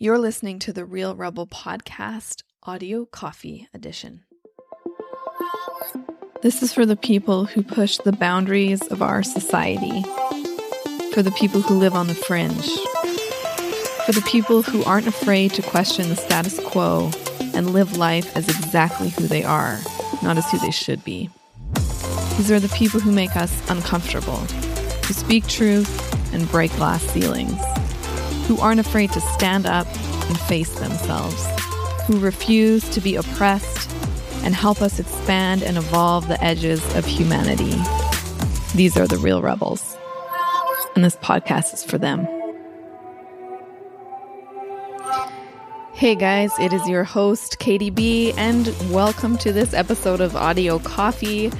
You're listening to the Real Rebel Podcast, Audio Coffee Edition. This is for the people who push the boundaries of our society, for the people who live on the fringe, for the people who aren't afraid to question the status quo and live life as exactly who they are, not as who they should be. These are the people who make us uncomfortable, who speak truth and break glass ceilings who aren't afraid to stand up and face themselves, who refuse to be oppressed and help us expand and evolve the edges of humanity. These are the real rebels. And this podcast is for them. Hey guys, it is your host, Katie B, and welcome to this episode of Audio Coffee.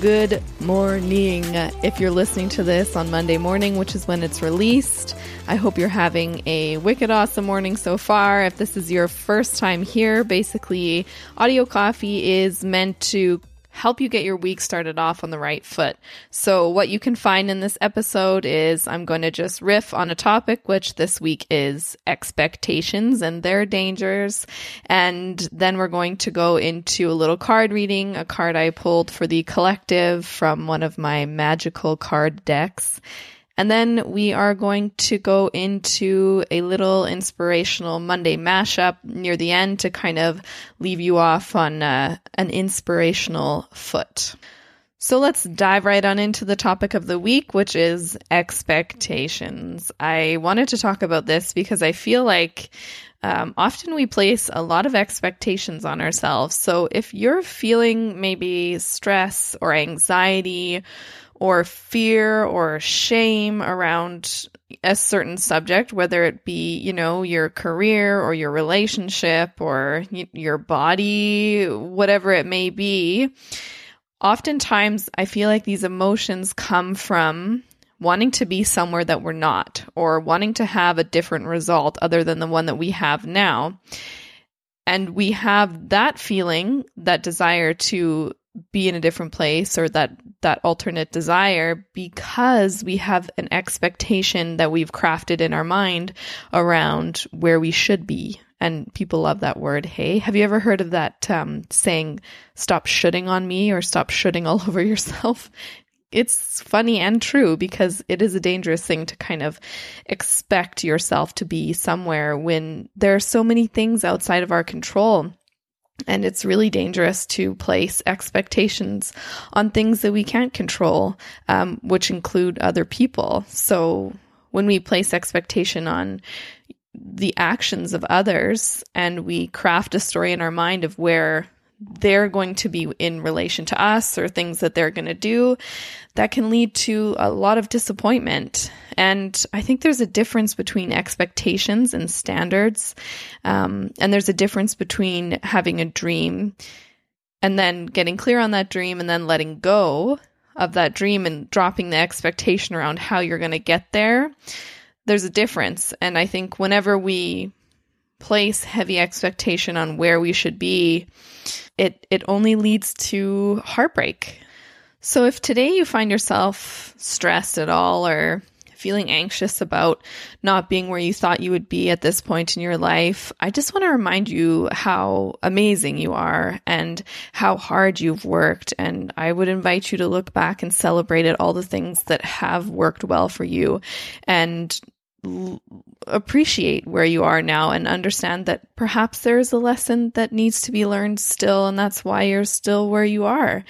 Good morning. If you're listening to this on Monday morning, which is when it's released, I hope you're having a wicked awesome morning so far. If this is your first time here, basically, Audio Coffee is meant to help you get your week started off on the right foot. So, what you can find in this episode is I'm going to just riff on a topic, which this week is expectations and their dangers. And then we're going to go into a little card reading, a card I pulled for the collective from one of my magical card decks. And then we are going to go into a little inspirational Monday mashup near the end to kind of leave you off on uh, an inspirational foot. So let's dive right on into the topic of the week, which is expectations. I wanted to talk about this because I feel like um, often we place a lot of expectations on ourselves. So if you're feeling maybe stress or anxiety, or fear or shame around a certain subject, whether it be, you know, your career or your relationship or y- your body, whatever it may be. Oftentimes, I feel like these emotions come from wanting to be somewhere that we're not or wanting to have a different result other than the one that we have now. And we have that feeling, that desire to be in a different place or that that alternate desire because we have an expectation that we've crafted in our mind around where we should be. And people love that word hey. Have you ever heard of that um, saying stop shooting on me or stop shooting all over yourself it's funny and true because it is a dangerous thing to kind of expect yourself to be somewhere when there are so many things outside of our control and it's really dangerous to place expectations on things that we can't control, um, which include other people. So when we place expectation on the actions of others and we craft a story in our mind of where they're going to be in relation to us or things that they're going to do, that can lead to a lot of disappointment. And I think there's a difference between expectations and standards. Um, and there's a difference between having a dream and then getting clear on that dream and then letting go of that dream and dropping the expectation around how you're going to get there. There's a difference. And I think whenever we place heavy expectation on where we should be, it it only leads to heartbreak. So if today you find yourself stressed at all or feeling anxious about not being where you thought you would be at this point in your life, I just want to remind you how amazing you are and how hard you've worked. And I would invite you to look back and celebrate at all the things that have worked well for you and appreciate where you are now and understand that perhaps there's a lesson that needs to be learned still, and that's why you're still where you are.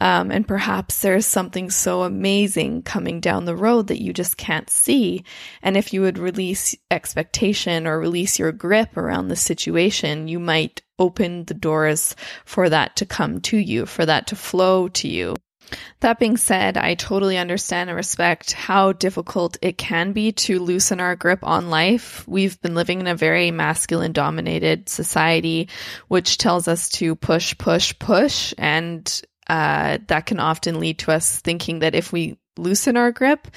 Um, and perhaps there's something so amazing coming down the road that you just can't see. And if you would release expectation or release your grip around the situation, you might open the doors for that to come to you, for that to flow to you. That being said, I totally understand and respect how difficult it can be to loosen our grip on life. We've been living in a very masculine dominated society, which tells us to push, push, push. And uh, that can often lead to us thinking that if we loosen our grip,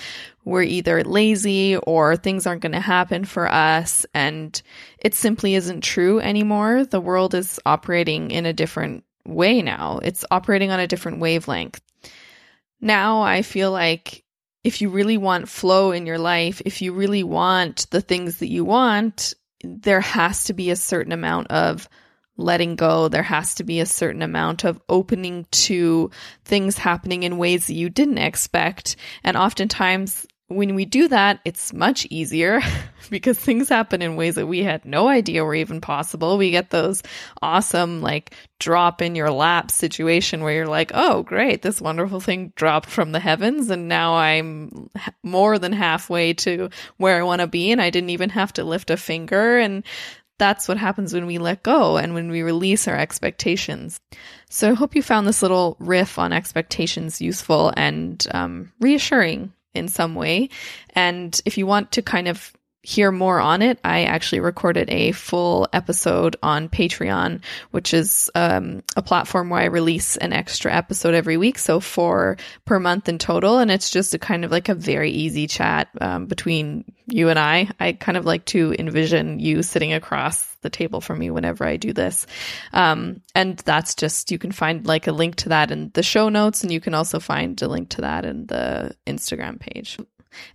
we're either lazy or things aren't going to happen for us. And it simply isn't true anymore. The world is operating in a different way now, it's operating on a different wavelength now I feel like if you really want flow in your life, if you really want the things that you want, there has to be a certain amount of letting go. There has to be a certain amount of opening to things happening in ways that you didn't expect. And oftentimes, when we do that, it's much easier because things happen in ways that we had no idea were even possible. We get those awesome, like, drop in your lap situation where you're like, oh, great, this wonderful thing dropped from the heavens. And now I'm more than halfway to where I want to be. And I didn't even have to lift a finger. And that's what happens when we let go and when we release our expectations. So I hope you found this little riff on expectations useful and um, reassuring in some way. And if you want to kind of hear more on it, I actually recorded a full episode on Patreon, which is um, a platform where I release an extra episode every week. So four per month in total. And it's just a kind of like a very easy chat um, between you and I. I kind of like to envision you sitting across the table from me whenever I do this. Um, and that's just, you can find like a link to that in the show notes. And you can also find a link to that in the Instagram page.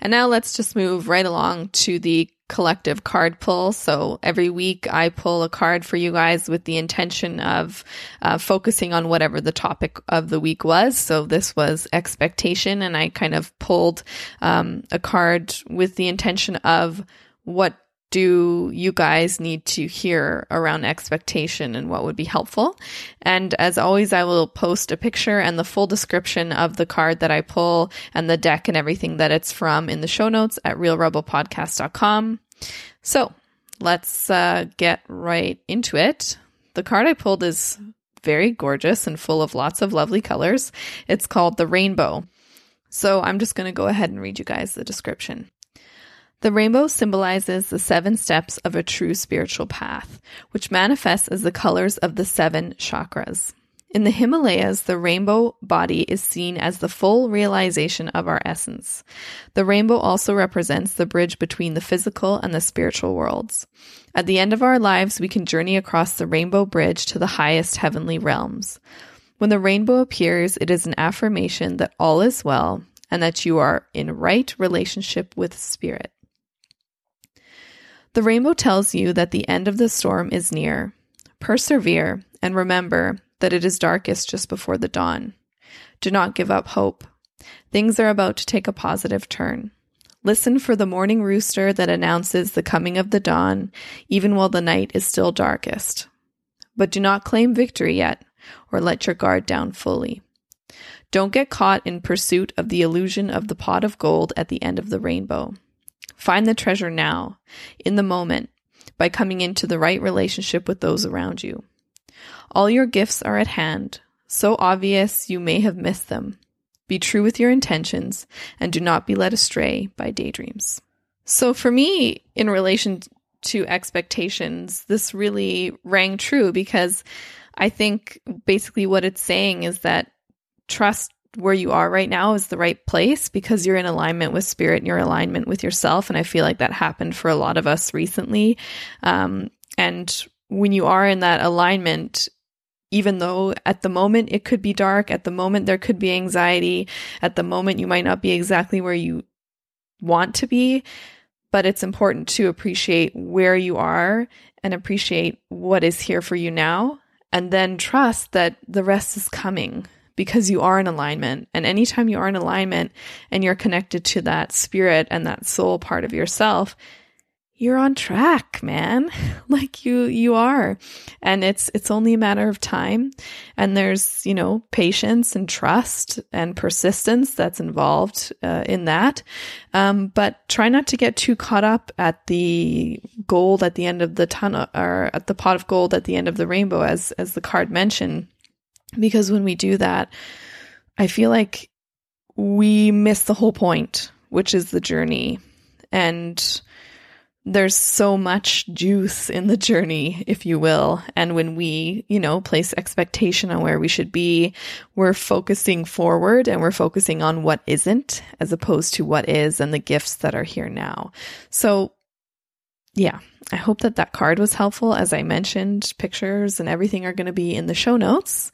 And now let's just move right along to the collective card pull. So every week I pull a card for you guys with the intention of uh, focusing on whatever the topic of the week was. So this was expectation, and I kind of pulled um, a card with the intention of what do you guys need to hear around expectation and what would be helpful? And as always, I will post a picture and the full description of the card that I pull and the deck and everything that it's from in the show notes at realrebelpodcast.com. So let's uh, get right into it. The card I pulled is very gorgeous and full of lots of lovely colors. It's called the Rainbow. So I'm just going to go ahead and read you guys the description. The rainbow symbolizes the seven steps of a true spiritual path, which manifests as the colors of the seven chakras. In the Himalayas, the rainbow body is seen as the full realization of our essence. The rainbow also represents the bridge between the physical and the spiritual worlds. At the end of our lives, we can journey across the rainbow bridge to the highest heavenly realms. When the rainbow appears, it is an affirmation that all is well and that you are in right relationship with spirit. The rainbow tells you that the end of the storm is near. Persevere and remember that it is darkest just before the dawn. Do not give up hope. Things are about to take a positive turn. Listen for the morning rooster that announces the coming of the dawn, even while the night is still darkest. But do not claim victory yet, or let your guard down fully. Don't get caught in pursuit of the illusion of the pot of gold at the end of the rainbow. Find the treasure now, in the moment, by coming into the right relationship with those around you. All your gifts are at hand, so obvious you may have missed them. Be true with your intentions and do not be led astray by daydreams. So, for me, in relation to expectations, this really rang true because I think basically what it's saying is that trust where you are right now is the right place because you're in alignment with spirit and your alignment with yourself. And I feel like that happened for a lot of us recently. Um, and when you are in that alignment, even though at the moment it could be dark, at the moment there could be anxiety, at the moment you might not be exactly where you want to be, but it's important to appreciate where you are and appreciate what is here for you now, and then trust that the rest is coming because you are in alignment. And anytime you are in alignment and you're connected to that spirit and that soul part of yourself, you're on track, man. like you you are. And it's it's only a matter of time and there's, you know, patience and trust and persistence that's involved uh, in that. Um, but try not to get too caught up at the gold at the end of the tunnel or at the pot of gold at the end of the rainbow as as the card mentioned because when we do that, I feel like we miss the whole point, which is the journey. And there's so much juice in the journey, if you will. And when we, you know, place expectation on where we should be, we're focusing forward and we're focusing on what isn't as opposed to what is and the gifts that are here now. So yeah, I hope that that card was helpful. As I mentioned, pictures and everything are going to be in the show notes.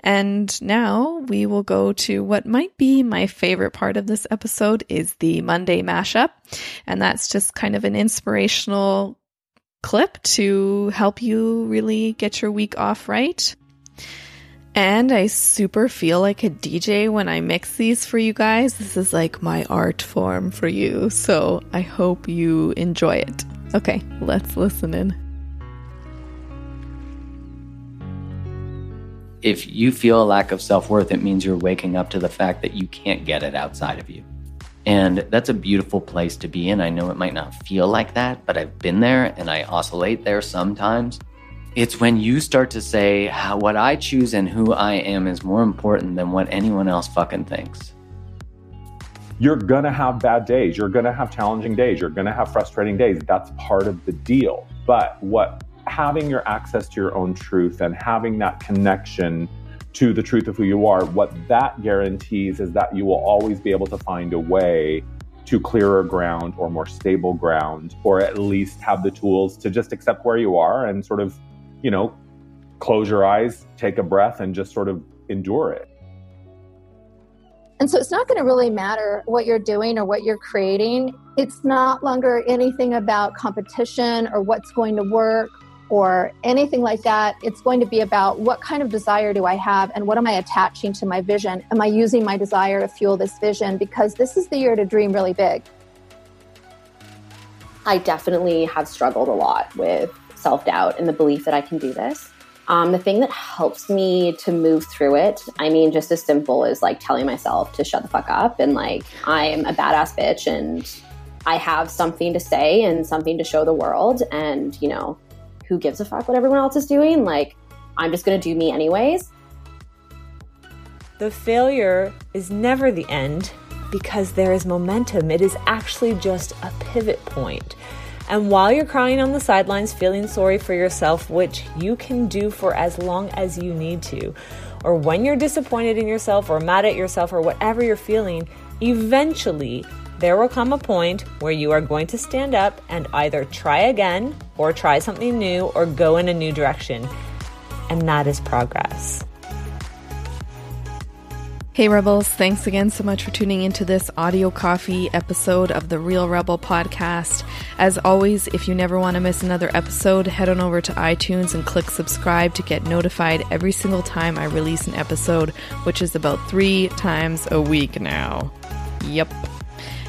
And now we will go to what might be my favorite part of this episode is the Monday mashup. And that's just kind of an inspirational clip to help you really get your week off right. And I super feel like a DJ when I mix these for you guys. This is like my art form for you. So I hope you enjoy it. Okay, let's listen in. If you feel a lack of self worth, it means you're waking up to the fact that you can't get it outside of you. And that's a beautiful place to be in. I know it might not feel like that, but I've been there and I oscillate there sometimes. It's when you start to say, what I choose and who I am is more important than what anyone else fucking thinks. You're gonna have bad days. You're gonna have challenging days. You're gonna have frustrating days. That's part of the deal. But what having your access to your own truth and having that connection to the truth of who you are, what that guarantees is that you will always be able to find a way to clearer ground or more stable ground, or at least have the tools to just accept where you are and sort of you know, close your eyes, take a breath, and just sort of endure it. And so it's not going to really matter what you're doing or what you're creating. It's not longer anything about competition or what's going to work or anything like that. It's going to be about what kind of desire do I have and what am I attaching to my vision? Am I using my desire to fuel this vision? Because this is the year to dream really big. I definitely have struggled a lot with self doubt and the belief that I can do this. Um, the thing that helps me to move through it, I mean, just as simple as like telling myself to shut the fuck up and like, I'm a badass bitch and I have something to say and something to show the world. And, you know, who gives a fuck what everyone else is doing? Like, I'm just going to do me anyways. The failure is never the end because there is momentum. It is actually just a pivot point. And while you're crying on the sidelines, feeling sorry for yourself, which you can do for as long as you need to, or when you're disappointed in yourself or mad at yourself or whatever you're feeling, eventually there will come a point where you are going to stand up and either try again or try something new or go in a new direction. And that is progress. Hey, Rebels, thanks again so much for tuning into this audio coffee episode of the Real Rebel podcast. As always, if you never want to miss another episode, head on over to iTunes and click subscribe to get notified every single time I release an episode, which is about three times a week now. Yep.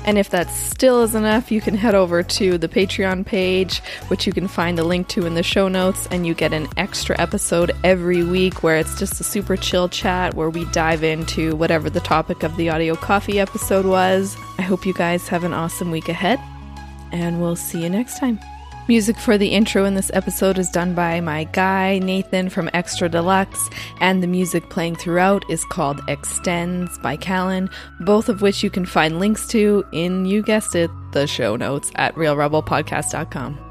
And if that still is enough, you can head over to the Patreon page, which you can find the link to in the show notes, and you get an extra episode every week where it's just a super chill chat where we dive into whatever the topic of the audio coffee episode was. I hope you guys have an awesome week ahead, and we'll see you next time. Music for the intro in this episode is done by my guy, Nathan from Extra Deluxe, and the music playing throughout is called Extends by Callan, both of which you can find links to in, you guessed it, the show notes at realrebelpodcast.com.